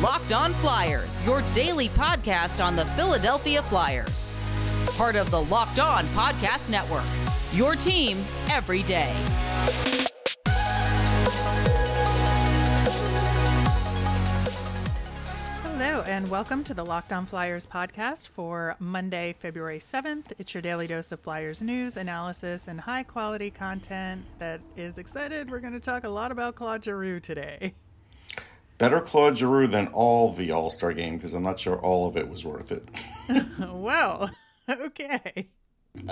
Locked On Flyers, your daily podcast on the Philadelphia Flyers. Part of the Locked On Podcast Network. Your team every day. Hello, and welcome to the Locked On Flyers podcast for Monday, February 7th. It's your daily dose of Flyers news, analysis, and high quality content that is excited. We're going to talk a lot about Claude Giroux today. Better Claude Giroux than all the All Star game because I'm not sure all of it was worth it. well, okay.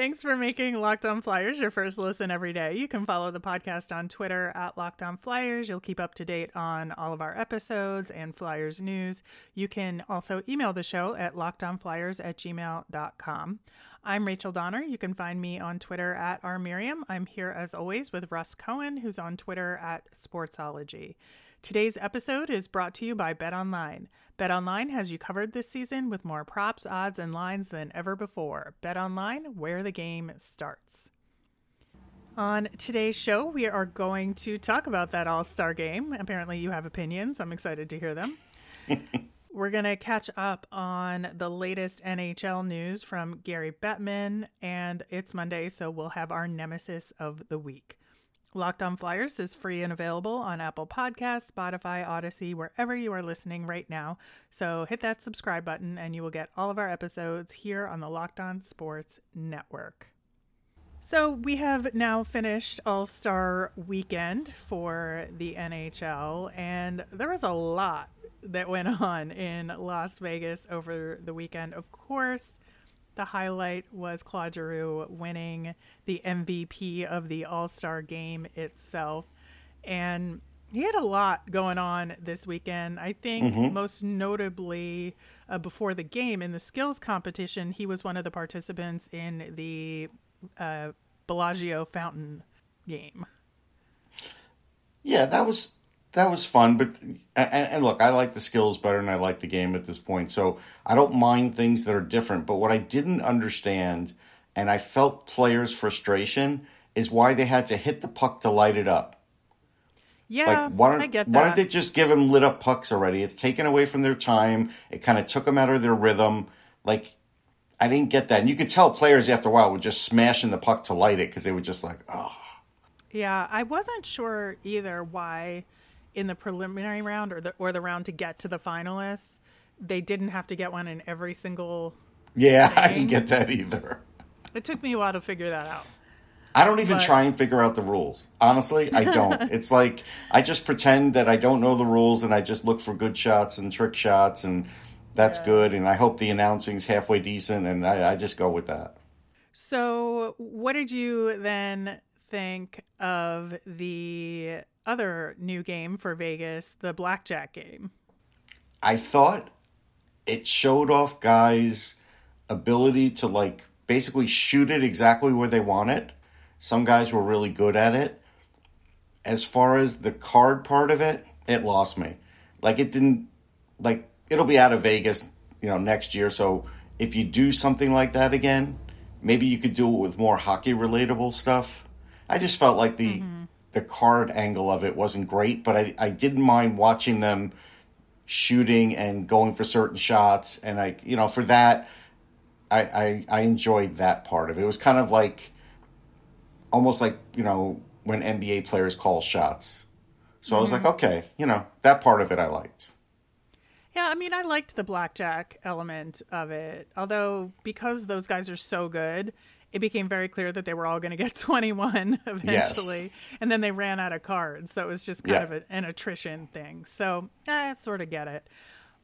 Thanks for making Locked On Flyers your first listen every day. You can follow the podcast on Twitter at Locked On Flyers. You'll keep up to date on all of our episodes and Flyers news. You can also email the show at lockedonflyers at gmail.com. I'm Rachel Donner. You can find me on Twitter at rmiriam. I'm here as always with Russ Cohen, who's on Twitter at Sportsology. Today's episode is brought to you by BetOnline. BetOnline has you covered this season with more props, odds, and lines than ever before. BetOnline, where the game starts. On today's show, we are going to talk about that All Star game. Apparently, you have opinions. I'm excited to hear them. We're going to catch up on the latest NHL news from Gary Bettman, and it's Monday, so we'll have our nemesis of the week. Locked on Flyers is free and available on Apple Podcasts, Spotify, Audacy, wherever you are listening right now. So hit that subscribe button and you will get all of our episodes here on the Locked On Sports Network. So we have now finished All Star Weekend for the NHL, and there was a lot that went on in Las Vegas over the weekend. Of course, the highlight was Claude Giroux winning the MVP of the All Star game itself. And he had a lot going on this weekend. I think mm-hmm. most notably uh, before the game in the skills competition, he was one of the participants in the uh, Bellagio fountain game. Yeah, that was that was fun. But and, and, look, I like the skills better than I like the game at this point. So I don't mind things that are different. But what I didn't understand, and I felt players' frustration, is why they had to hit the puck to light it up. Yeah, like, why don't, I get that. Why don't they just give them lit up pucks already? It's taken away from their time. It kind of took them out of their rhythm. Like, I didn't get that. And you could tell players after a while were just smashing the puck to light it because they were just like, oh. Yeah, I wasn't sure either why in the preliminary round or the or the round to get to the finalists, they didn't have to get one in every single. Yeah, thing. I didn't get that either. It took me a while to figure that out. I don't even but... try and figure out the rules. Honestly, I don't. it's like I just pretend that I don't know the rules and I just look for good shots and trick shots and that's yeah. good and I hope the announcing's halfway decent and I, I just go with that. So, what did you then think of the other new game for Vegas, the blackjack game? I thought it showed off guys' ability to like basically shoot it exactly where they want it. Some guys were really good at it. As far as the card part of it, it lost me. Like it didn't like it'll be out of Vegas, you know, next year. So if you do something like that again, maybe you could do it with more hockey relatable stuff. I just felt like the mm-hmm the card angle of it wasn't great, but I, I didn't mind watching them shooting and going for certain shots. And I, you know, for that, I, I, I enjoyed that part of it. It was kind of like, almost like, you know, when NBA players call shots. So mm-hmm. I was like, mm-hmm. okay, you know, that part of it I liked. Yeah, I mean, I liked the blackjack element of it. Although, because those guys are so good, it became very clear that they were all going to get 21 eventually. Yes. And then they ran out of cards. So it was just kind yeah. of a, an attrition thing. So eh, I sort of get it.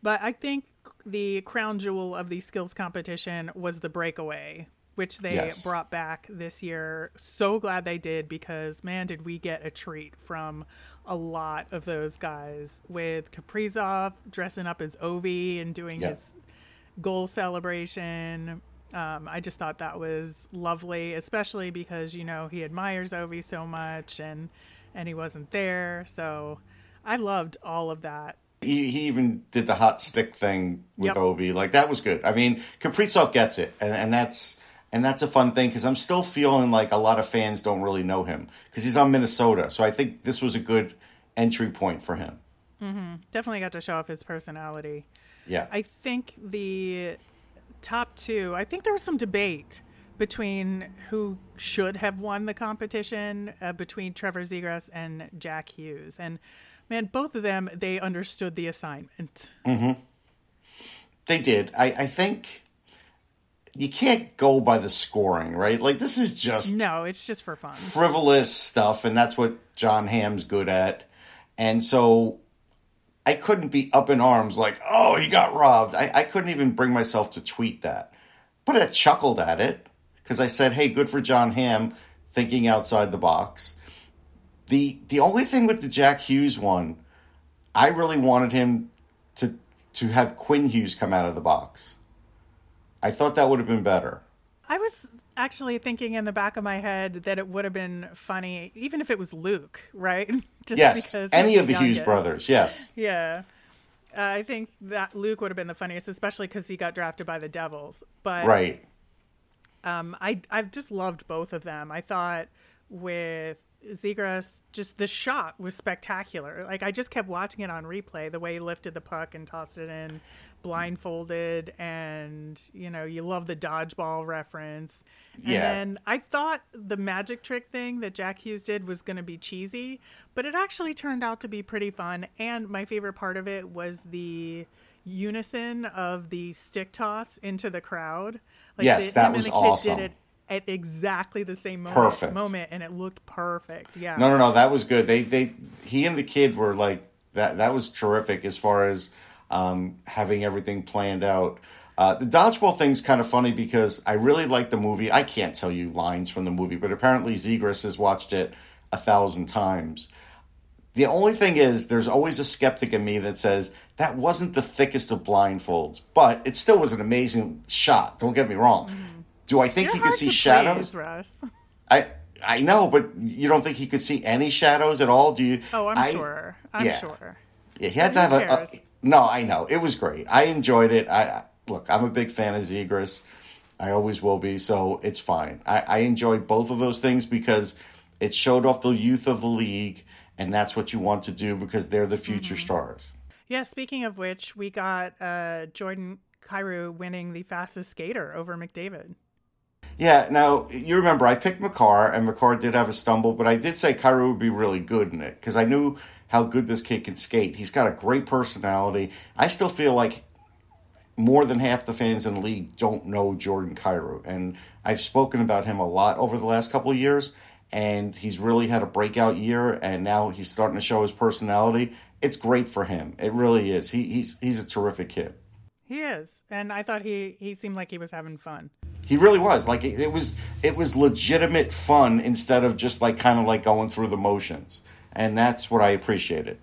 But I think the crown jewel of the skills competition was the breakaway, which they yes. brought back this year. So glad they did because, man, did we get a treat from a lot of those guys with Kaprizov dressing up as Ovi and doing yeah. his goal celebration. Um, I just thought that was lovely, especially because you know he admires Ovi so much, and and he wasn't there. So I loved all of that. He, he even did the hot stick thing with yep. Ovi. Like that was good. I mean, Kaprizov gets it, and, and that's and that's a fun thing because I'm still feeling like a lot of fans don't really know him because he's on Minnesota. So I think this was a good entry point for him. Definitely got to show off his personality. Yeah. I think the top two, I think there was some debate between who should have won the competition uh, between Trevor Zegras and Jack Hughes. And man, both of them, they understood the assignment. They did. I, I think you can't go by the scoring, right? Like this is just No, it's just for fun. frivolous stuff, and that's what Jon Hamm's good at. And so I couldn't be up in arms like, oh, he got robbed. I, I couldn't even bring myself to tweet that. But I chuckled at it because I said, hey, good for Jon Hamm thinking outside the box. The the only thing with the Jack Hughes one, I really wanted him to to have Quinn Hughes come out of the box. I thought that would have been better. I was actually thinking in the back of my head that it would have been funny, even if it was Luke, right? Just Yes, he's any of the Hughes brothers, yes. Yeah. Uh, I think that Luke would have been the funniest, especially because he got drafted by the Devils. But Right. um, I I've just loved both of them. I thought with Zegras, just the shot was spectacular. Like I just kept watching it on replay, the way he lifted the puck and tossed it in, blindfolded, and you know you love the dodgeball reference. And Yeah. then I thought the magic trick thing that Jack Hughes did was going to be cheesy, but it actually turned out to be pretty fun. And my favorite part of it was the unison of the stick toss into the crowd. Like Yes, the, that him was and the kid awesome. did it at exactly the same moment, Perfect. moment, and it looked perfect. Yeah. No, no, no. That was good. They, they, he and the kid were like that. That was terrific as far as um, having everything planned out. Uh, the dodgeball thing's kind of funny because I really like the movie. I can't tell you lines from the movie, but apparently Zegras has watched it a thousand times. The only thing is, there's always a skeptic in me that says that wasn't the thickest of blindfolds, but it still was an amazing shot. Don't get me wrong. Do I think You're he could see shadows? please, Russ. I I know, but you don't think he could see any shadows at all? Do you? Oh, I'm I- sure. I'm yeah. sure. Yeah, he had to have a, a. No, I know it was great. I enjoyed it. I look. I'm a big fan of Zegras. I always will be. So it's fine. I, I enjoyed both of those things because it showed off the youth of the league, and that's what you want to do because they're the future Mm-hmm. stars. Yeah. Speaking of which, we got uh, Jordan Kyrou winning the fastest skater over McDavid. Yeah, now you remember I picked Makar, and Makar did have a stumble, but I did say Kyrou would be really good in it because I knew how good this kid can skate. He's got a great personality. I still feel like more than half the fans in the league don't know Jordan Kyrou, and I've spoken about him a lot over the last couple of years, and he's really had a breakout year, and now he's starting to show his personality. It's great for him. It really is. He, he's he's a terrific kid. He is, and I thought he he seemed like he was having fun. He really was. Like it, it was it was legitimate fun instead of just like kind of like going through the motions. And that's what I appreciated.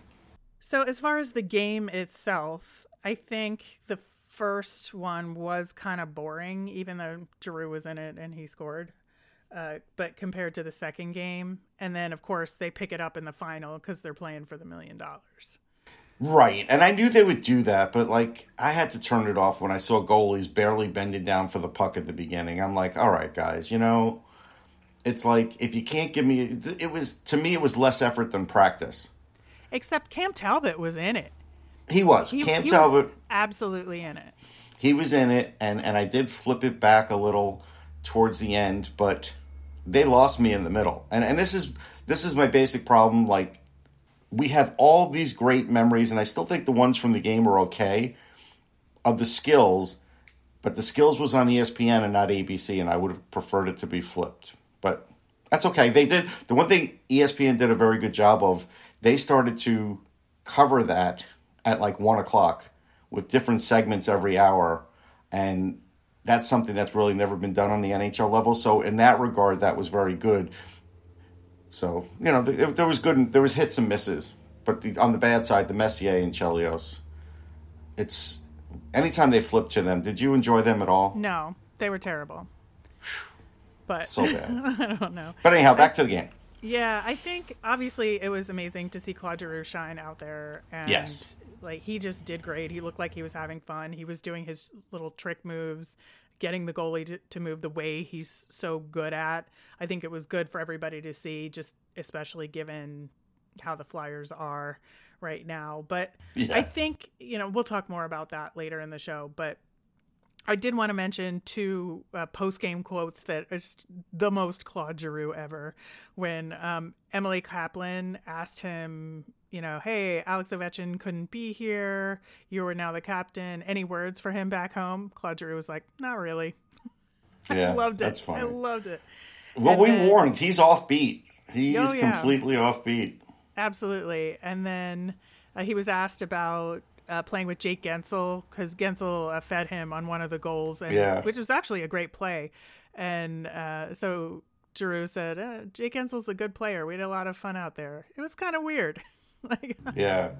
So as far as the game itself, I think the first one was kind of boring, even though Drew was in it and he scored. Uh, but compared to the second game, and then of course they pick it up in the final because they're playing for the million dollars. Right. And I knew they would do that, but like I had to turn it off when I saw goalies barely bending down for the puck at the beginning. I'm like, "All right, guys, you know, it's like if you can't give me it was to me it was less effort than practice." Except Cam Talbot was in it. He was. He, Cam he Talbot was absolutely in it. he was in it and and I did flip it back a little towards the end, but they lost me in the middle. And and this is this is my basic problem like we have all these great memories and I still think the ones from the game are okay of the skills, but the skills was on ESPN and not ABC and I would have preferred it to be flipped. But that's okay. They did the one thing ESPN did a very good job of. They started to cover that at like one o'clock with different segments every hour, and that's something that's really never been done on the NHL level. So in that regard, that was very good. So you know, there, there was good, there was hits and misses, but the, on the bad side, the Messier and Chelios, it's anytime they flip to them. Did you enjoy them at all? No, they were terrible. But So bad. I don't know. But anyhow, back to the game. Yeah, I think obviously it was amazing to see Claude Giroux shine out there, and Yes. like he just did great. He looked like he was having fun. He was doing his little trick moves, getting the goalie to, to move the way he's so good at. I think it was good for everybody to see, just especially given how the Flyers are right now. But Yeah. I think, you know, we'll talk more about that later in the show. But I did want to mention two uh, post game quotes that is the most Claude Giroux ever. When um, Emily Kaplan asked him, you know, hey, Alex Ovechkin couldn't be here. You are now the captain. Any words for him back home? Claude Giroux was like, not really. Yeah, I loved it. That's funny. I loved it. well, and we then- warned. He's offbeat. He Oh, is yeah. completely offbeat. Absolutely. And then uh, he was asked about uh, playing with Jake Guentzel because Guentzel uh, fed him on one of the goals, and Yeah. which was actually a great play. And uh, so Giroux said, uh, "Jake Guentzel's a good player. We had a lot of fun out there. It was kind of weird. like Yeah.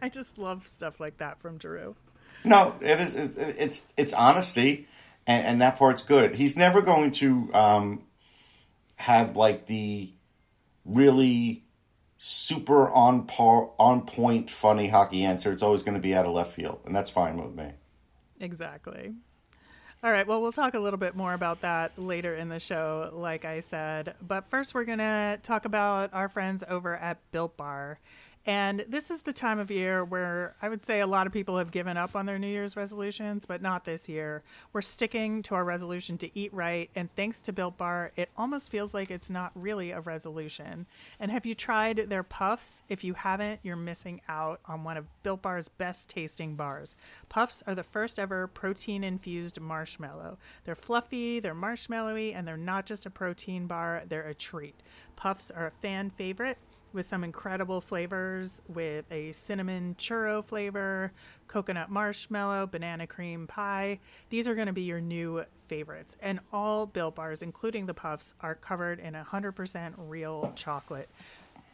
I just love stuff like that from Drew. No, it is. It, it's it's honesty, and, and that part's good. He's never going to um, have like the really super on par, on point, funny hockey answer. It's always going to be out of left field, and that's fine with me. Exactly. All right. Well, we'll talk a little bit more about that later in the show, like I said. But first, we're going to talk about our friends over at Built Bar. And this is the time of year where I would say a lot of people have given up on their New Year's resolutions, but not this year. We're sticking to our resolution to eat right. And thanks to Built Bar, it almost feels like it's not really a resolution. And have you tried their puffs? If you haven't, you're missing out on one of Built Bar's best tasting bars. Puffs are the first ever protein infused marshmallow. They're fluffy, they're marshmallowy, and they're not just a protein bar, they're a treat. Puffs are a fan favorite with some incredible flavors with a cinnamon churro flavor, coconut marshmallow, banana cream pie. These are going to be your new favorites. And all Built Bars, including the puffs, are covered in 100% real chocolate.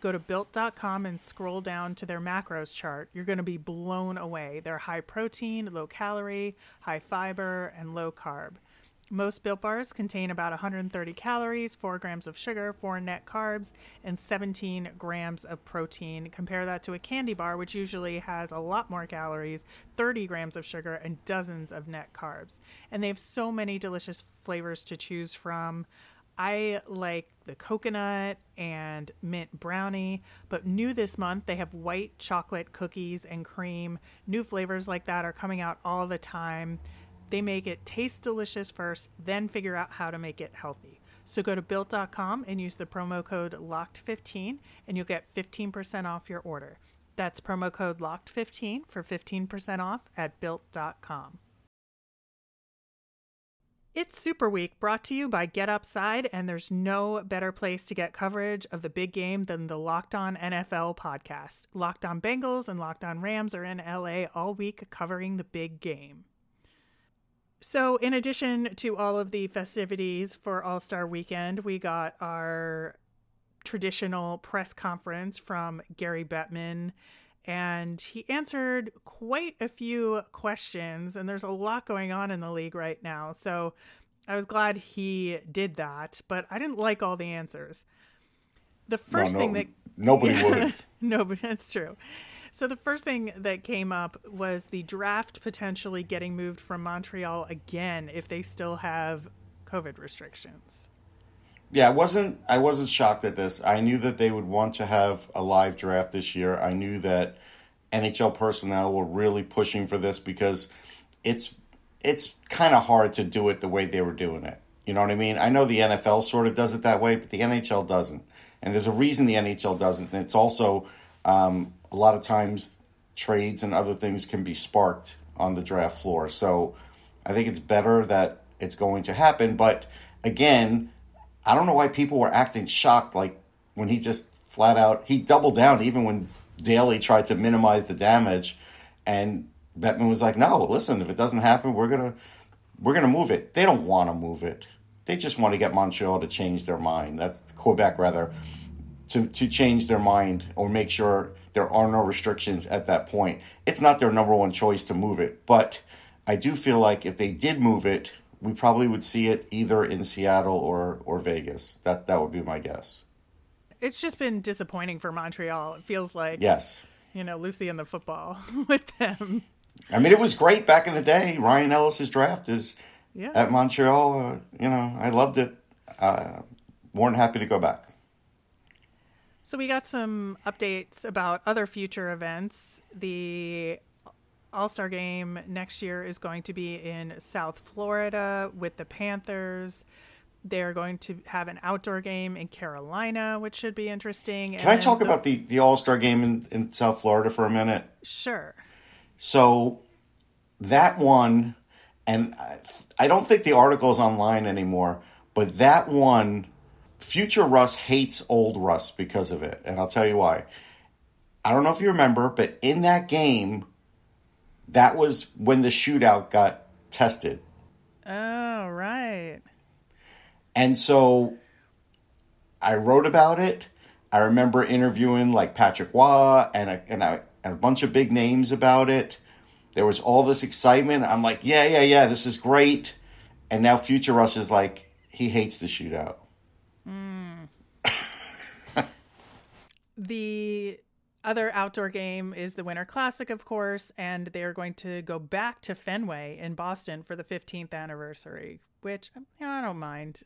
Go to built.com and scroll down to their macros chart. You're going to be blown away. They're high protein, low calorie, high fiber, and low carb. Most built bars contain about 130 calories, 4 grams of sugar, 4 net carbs, and 17 grams of protein. Compare that to a candy bar, which usually has a lot more calories, 30 grams of sugar, and dozens of net carbs. And they have so many delicious flavors to choose from. I like the coconut and mint brownie, but new this month they have white chocolate cookies and cream. New flavors like that are coming out all the time. They make it taste delicious first, then figure out how to make it healthy. So go to built.com and use the promo code LOCKED15 and you'll get 15% off your order. That's promo code LOCKED15 for 15% off at built.com. It's Super Week brought to you by Get Upside, and there's no better place to get coverage of the big game than the Locked On NFL podcast. Locked On Bengals and Locked On Rams are in LA all week covering the big game. So, in addition to all of the festivities for All Star Weekend, we got our traditional press conference from Gary Bettman, and he answered quite a few questions. And there's a lot going on in the league right now. So, I was glad he did that, but I didn't like all the answers. The first no, thing that nobody would. no, but that's true. So the first thing that came up was the draft potentially getting moved from Montreal again if they still have COVID restrictions. Yeah, I wasn't I wasn't shocked at this. I knew that they would want to have a live draft this year. I knew that NHL personnel were really pushing for this because it's it's kind of hard to do it the way they were doing it. You know what I mean? I know the NFL sort of does it that way, but the NHL doesn't. And there's a reason the NHL doesn't. And it's also um, a lot of times trades and other things can be sparked on the draft floor. So I think it's better that it's going to happen. But again, I don't know why people were acting shocked. Like when he just flat out he doubled down, even when Daly tried to minimize the damage, and Bettman was like, "No, listen, if it doesn't happen, we're gonna we're gonna move it." They don't want to move it. They just want to get Montreal to change their mind. That's Quebec rather to to change their mind or make sure there are no restrictions at that point. It's not their number one choice to move it, but I do feel like if they did move it, we probably would see it either in Seattle or or Vegas. That that would be my guess. It's just been disappointing for Montreal. It feels like Yes. you know Lucy and the football with them. I mean, it was great back in the day. Ryan Ellis's draft is Yeah. at Montreal. Uh, you know, I loved it. Uh, more than happy to go back. So we got some updates about other future events. The All Star game next year is going to be in South Florida with the Panthers. They're going to have an outdoor game in Carolina, which should be interesting. Can I talk the... about the, the All Star game in, in South Florida for a minute? Sure. So that one, and I don't think the article is online anymore, but that one Future Russ hates old Russ because of it, and I'll tell you why. I don't know if you remember, but in that game, that was when the shootout got tested. Oh, right. And so I wrote about it. I remember interviewing like Patrick Waugh and a, and a, and a bunch of big names about it. There was all this excitement. I'm like, yeah, yeah, yeah, this is great. And now Future Russ is like, he hates the shootout. The other outdoor game is the Winter Classic, of course, and they're going to go back to Fenway in Boston for the 15th anniversary, which I don't mind.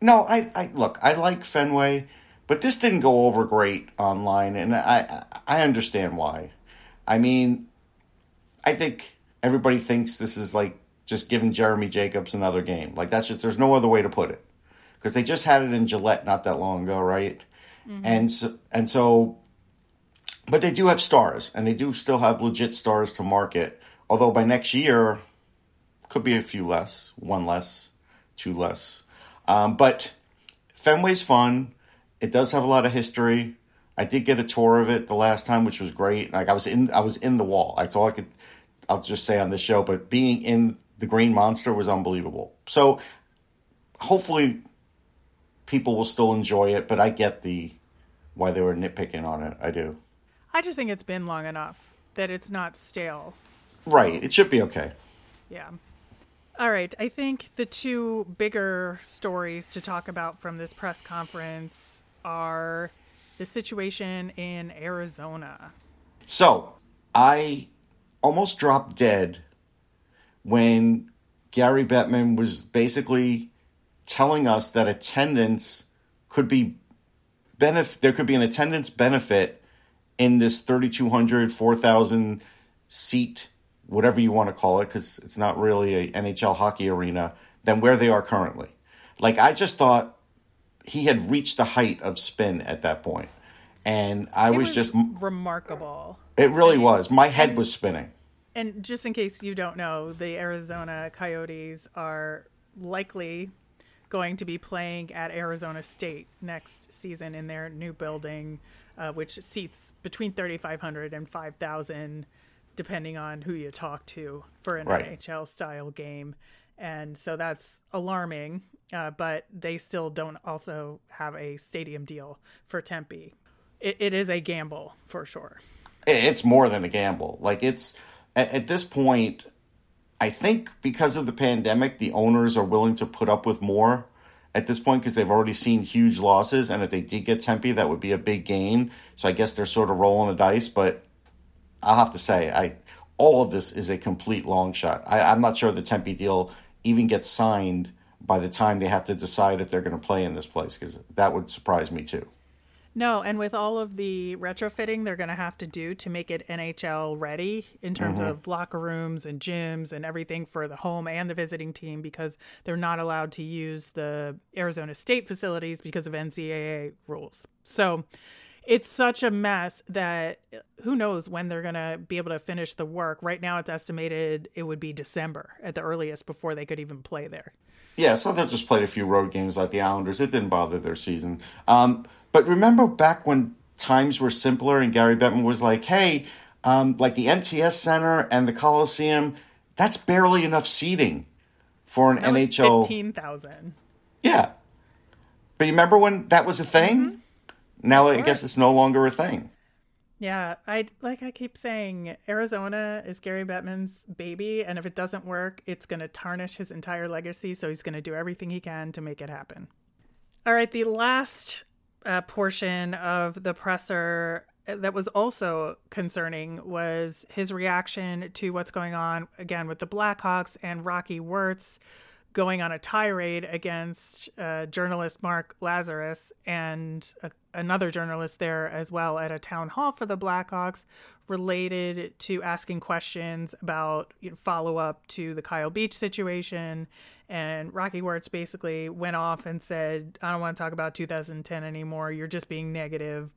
No, I, I look, I like Fenway, but this didn't go over great online, and I, I understand why. I mean, I think everybody thinks this is like just giving Jeremy Jacobs another game. Like that's just there's no other way to put it, because they just had it in Gillette not that long ago, right? Mm-hmm. And so, and so, but they do have stars, and they do still have legit stars to market. Although by next year, could be a few less, one less, two less. Um, but Fenway's fun. It does have a lot of history. I did get a tour of it the last time, which was great. Like I was in, I was in the wall. That's all I could. I'll just say on this show. But being in the Green Monster was unbelievable. So hopefully, people will still enjoy it. But I get the why they were nitpicking on it. I do. I just think it's been long enough that it's not stale. So. Right. It should be okay. Yeah. All right. I think the two bigger stories to talk about from this press conference are the situation in Arizona. So I almost dropped dead when Gary Bettman was basically telling us that attendance could be benefit there could be an attendance benefit in this 3200 4000 seat whatever you want to call it because it's not really a nhl hockey arena than where they are currently. Like i just thought he had reached the height of spin at that point and i was, was, just remarkable. it really and, was. My head and, was spinning. and just in case you don't know the arizona coyotes are likely going to be playing at Arizona State next season in their new building, uh, which seats between 3,500 and 5,000, depending on who you talk to for an right. NHL style game. And so that's alarming, uh, but they still don't also have a stadium deal for Tempe. it, it is a gamble for sure. It's more than a gamble. Like it's at, at this point, I think because of the pandemic, the owners are willing to put up with more at this point because they've already seen huge losses. And if they did get Tempe, that would be a big gain. So I guess they're sort of rolling the dice. But I'll have to say, I all of this is a complete long shot. I, I'm not sure the Tempe deal even gets signed by the time they have to decide if they're going to play in this place because that would surprise me too. No, and with all of the retrofitting they're going to have to do to make it NHL ready in terms mm-hmm. of locker rooms and gyms and everything for the home and the visiting team because they're not allowed to use the Arizona State facilities because of NCAA rules. So it's such a mess that who knows when they're going to be able to finish the work. Right now, it's estimated it would be December at the earliest before they could even play there. Yeah, so they just played a few road games like the Islanders. It didn't bother their season. Um, but remember back when times were simpler and Gary Bettman was like, hey, um, like the MTS Centre and the Coliseum, that's barely enough seating for an that NHL. 15,000. Yeah. But you remember when that was a thing? Mm-hmm. Now I guess it's no longer a thing. Yeah, I like I keep saying Arizona is Gary Bettman's baby and if it doesn't work, it's going to tarnish his entire legacy, so he's going to do everything he can to make it happen. All right, the last uh, portion of the presser that was also concerning was his reaction to what's going on again with the Blackhawks and Rocky Wirtz going on a tirade against uh, journalist Mark Lazerus and a, another journalist there as well at a town hall for the Blackhawks related to asking questions about you know, follow up to the Kyle Beach situation. And Rocky Wirtz basically went off and said, I don't want to talk about 2010 anymore. You're just being negative.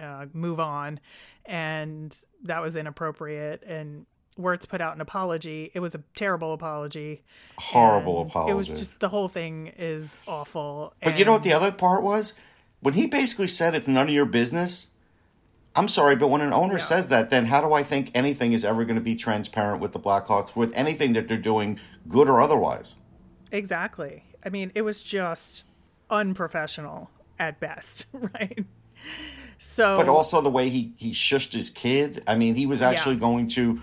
Uh, move on. And that was inappropriate. And Wirtz put out an apology. It was a terrible apology. Horrible apology. It was just the whole thing is awful. But you know what the other part was? When he basically said it's none of your business. I'm sorry, but when an owner yeah. says that, then how do I think anything is ever going to be transparent with the Blackhawks with anything that they're doing, good or otherwise? Exactly. I mean, it was just unprofessional at best, right? So, but also the way he he shushed his kid. I mean, he was actually yeah. going to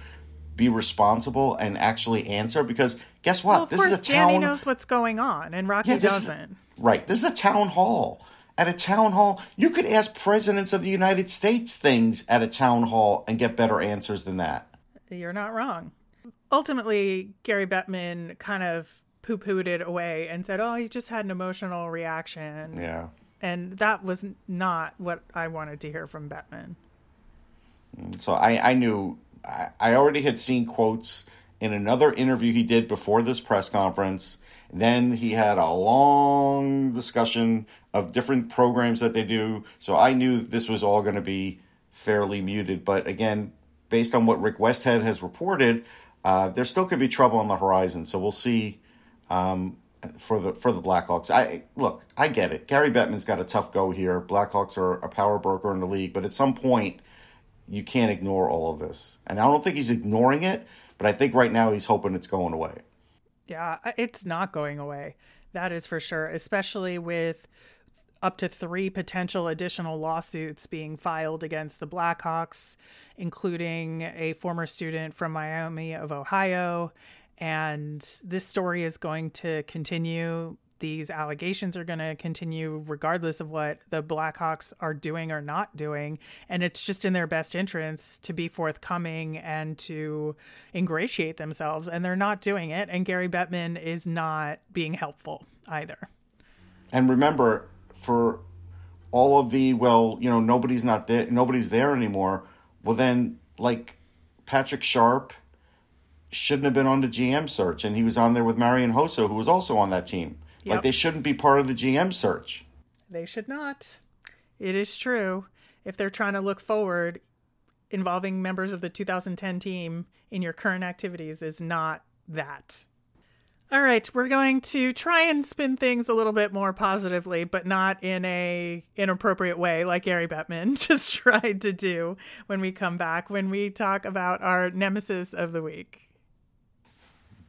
be responsible and actually answer because guess what? Well, this is a town. Danny knows what's going on, and Rocky yeah, doesn't. Is, right. This is a town hall. At a town hall, you could ask presidents of the United States things at a town hall and get better answers than that. You're not wrong. Ultimately, Gary Bettman kind of poo pooed it away and said, "Oh, he just had an emotional reaction." Yeah. And that was not what I wanted to hear from Bettman. Mm, so I, I knew I already had seen quotes in another interview he did before this press conference. Then he had a long discussion of different programs that they do. So I knew this was all going to be fairly muted. But again, based on what Rick Westhead has reported, uh, there still could be trouble on the horizon. So we'll see um, for the for the Blackhawks. I look, I get it. Gary Bettman's got a tough go here. Blackhawks are a power broker in the league, but at some point you can't ignore all of this. And I don't think he's ignoring it, but I think right now he's hoping it's going away. Yeah, it's not going away. That is for sure, especially with up to three potential additional lawsuits being filed against the Blackhawks, including a former student from Miami of Ohio. And this story is going to continue these allegations are going to continue regardless of what the Blackhawks are doing or not doing. And it's just in their best interest to be forthcoming and to ingratiate themselves. And they're not doing it. And Gary Bettman is not being helpful either. And remember, for all of the, well, you know, nobody's not there, nobody's there anymore. Well, then, like Patrick Sharp shouldn't have been on the GM search, and he was on there with Marian Hossa, who was also on that team. Yep. Like they shouldn't be part of the GM search. They should not. It is true. If they're trying to look forward, involving members of the 2010 team in your current activities is not that. All right, we're going to try and spin things a little bit more positively, but not in a inappropriate way like Gary Bettman just tried to do when we come back when we talk about our nemesis of the week.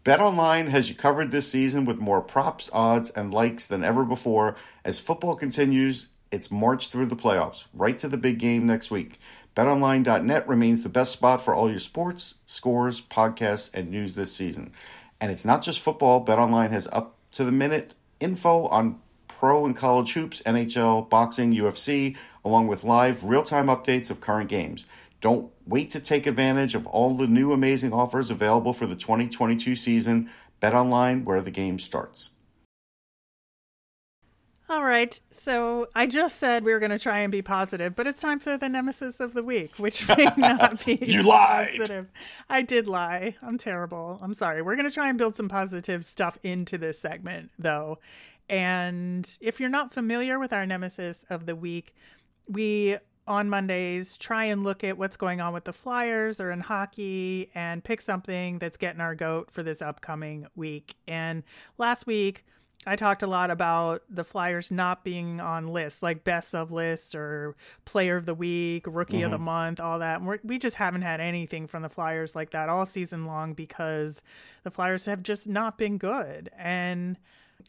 BetOnline has you covered this season with more props, odds, and likes than ever before as football continues its march through the playoffs, right to the big game next week. BetOnline.net remains the best spot for all your sports, scores, podcasts, and news this season. And it's not just football. BetOnline has up to the minute info on pro and college hoops, NHL, boxing, UFC, along with live real time updates of current games. Don't wait to take advantage of all the new amazing offers available for the 2022 season. Bet online where the game starts. All right. So I just said we were going to try and be positive, but it's time for the nemesis of the week, which may not be you lied. positive. I did lie. I'm terrible. I'm sorry. We're going to try and build some positive stuff into this segment, though. And if you're not familiar with our nemesis of the week, we on Mondays try and look at what's going on with the Flyers or in hockey and pick something that's getting our goat for this upcoming week. And last week, I talked a lot about the Flyers not being on lists like best of list or player of the week, rookie mm-hmm. of the mm-hmm. month, all that. We just haven't had anything from the Flyers like that all season long because the Flyers have just not been good. And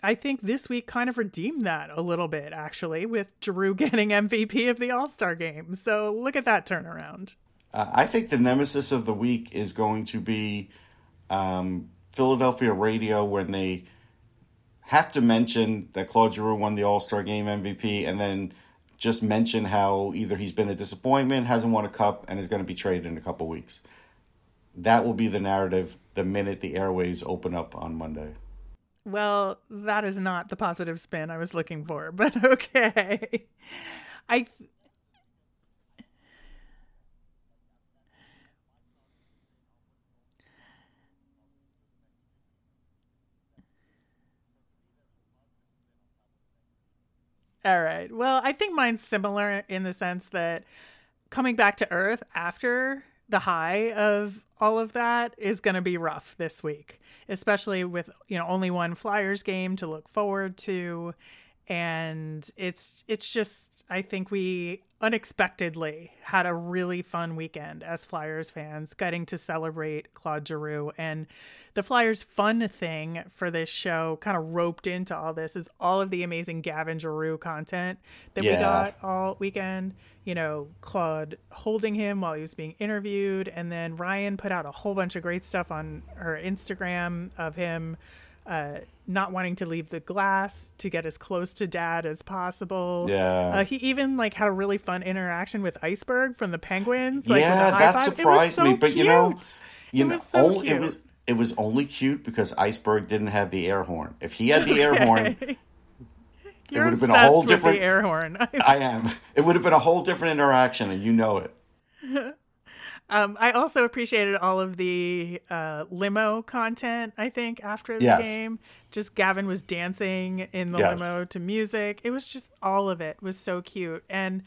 I think this week kind of redeemed that a little bit, actually, with Giroux getting MVP of the All Star game. So look at that turnaround. Uh, I think the nemesis of the week is going to be um, Philadelphia radio when they have to mention that Claude Giroux won the All Star game MVP and then just mention how either he's been a disappointment, hasn't won a cup, and is going to be traded in a couple weeks. That will be the narrative the minute the airways open up on Monday. Well, that is not the positive spin I was looking for, but okay. I All right. Well, I think mine's similar in the sense that coming back to Earth after the high of all of that is going to be rough this week, especially with, you know, only one Flyers game to look forward to and it's it's just I think we unexpectedly had a really fun weekend as Flyers fans getting to celebrate Claude Giroux. And the Flyers fun thing for this show kind of roped into all this is all of the amazing Gavin Giroux content that yeah. we got all weekend. You know Claude holding him while he was being interviewed. And then Ryanne put out a whole bunch of great stuff on her Instagram of him uh, not wanting to leave the glass to get as close to dad as possible. Yeah. Uh, he even like had a really fun interaction with Iceburgh from the Penguins. Like, yeah, that five. surprised so me. But you know, you it know, was so only, cute. it was it was only cute because Iceburgh didn't have the air horn. If he had the air horn. You're it would have been a whole different air horn. I am. It would have been a whole different interaction, and you know it. Um, I also appreciated all of the uh, limo content. I think after the Yes. game, just Gavin was dancing in the Yes. limo to music. It was just all of it was so cute, and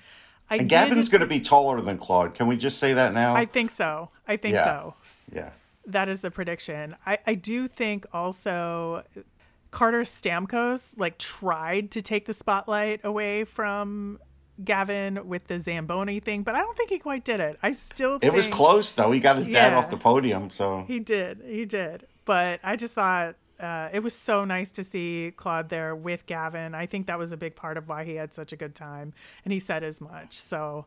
I And Gavin's going to be taller than Claude. Can we just say that now? I think so. I think Yeah. so. yeah. That is the prediction. I, I do think also Carter Stamkos like tried to take the spotlight away from Gavin with the Zamboni thing, but I don't think he quite did it. I still think... It was close though. He got his dad Yeah. off the podium, so He did. He did. But I just thought uh, it was so nice to see Claude there with Gavin. I think that was a big part of why he had such a good time. And he said as much. So,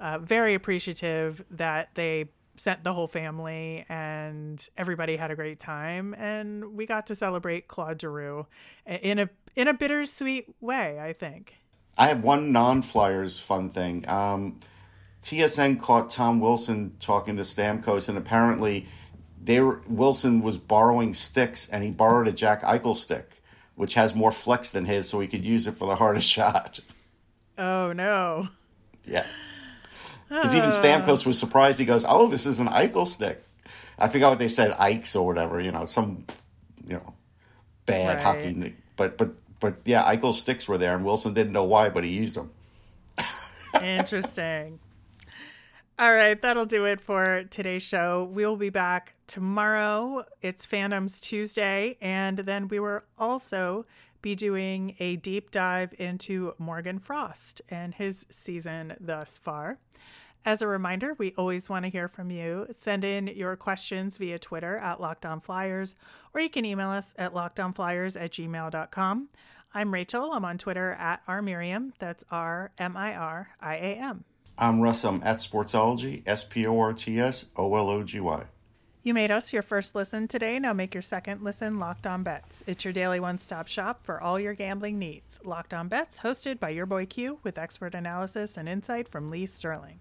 uh, very appreciative that they sent the whole family and everybody had a great time. And we got to celebrate Claude Giroux in a, in a bittersweet way, I think. I have one non-Flyers fun thing. Um, TSN caught Tom Wilson talking to Stamkos, and apparently, they were, Wilson was borrowing sticks, and he borrowed a Jack Eichel stick, which has more flex than his, so he could use it for the hardest shot. Oh, no. Yes, because even Stamkos was surprised. He goes, "Oh, this is an Eichel stick." I forgot what they said, Ikes or whatever. You know, some you know bad Right. hockey, but but but yeah, Eichel sticks were there, and Wilson didn't know why, but he used them. Interesting. All right, that'll do it for today's show. We'll be back tomorrow. It's Fandoms Tuesday, and then we will also be doing a deep dive into Morgan Frost and his season thus far. As a reminder, we always want to hear from you. Send in your questions via Twitter at Locked On Flyers, or you can email us at lockedonflyers at gmail.com. I'm Rachel. I'm on Twitter at rmiriam. That's R M I R I A M. I'm Russ. I'm at Sportsology, S P O R T S O L O G Y. You made us your first listen today. Now make your second listen Locked On Bets. It's your daily one stop shop for all your gambling needs. Locked On Bets, hosted by your boy Q, with expert analysis and insight from Lee Sterling.